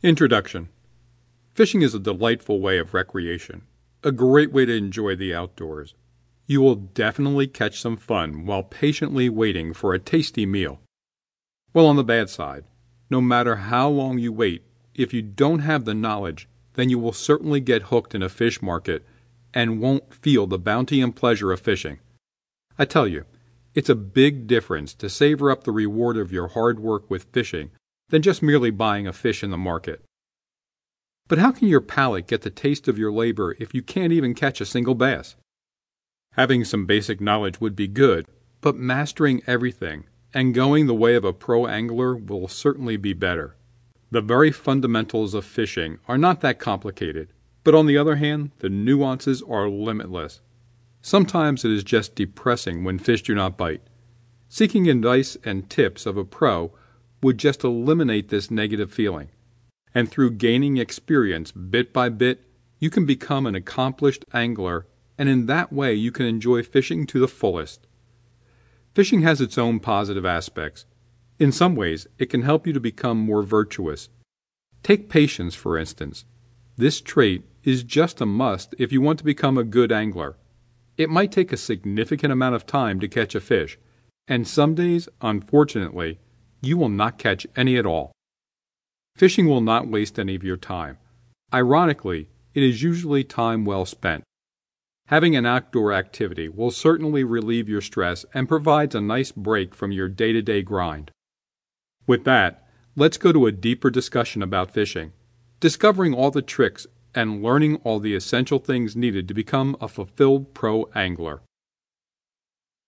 Introduction Fishing is a delightful way of recreation, a great way to enjoy the outdoors. You will definitely catch some fun while patiently waiting for a tasty meal. Well, on the bad side, no matter how long you wait, if you don't have the knowledge, then you will certainly get hooked in a fish market and won't feel the bounty and pleasure of fishing. I tell you, it's a big difference to savor up the reward of your hard work with fishing than just merely buying a fish in the market. But how can your palate get the taste of your labor if you can't even catch a single bass? Having some basic knowledge would be good, but mastering everything and going the way of a pro angler will certainly be better. The very fundamentals of fishing are not that complicated, but on the other hand, the nuances are limitless. Sometimes it is just depressing when fish do not bite. Seeking advice and tips of a pro would just eliminate this negative feeling. And through gaining experience bit by bit, you can become an accomplished angler, and in that way you can enjoy fishing to the fullest. Fishing has its own positive aspects. In some ways, it can help you to become more virtuous. Take patience, for instance. This trait is just a must if you want to become a good angler. It might take a significant amount of time to catch a fish, and some days, unfortunately, you will not catch any at all. Fishing will not waste any of your time. Ironically, it is usually time well spent. Having an outdoor activity will certainly relieve your stress and provides a nice break from your day to day grind. With that, let's go to a deeper discussion about fishing, discovering all the tricks and learning all the essential things needed to become a fulfilled pro angler.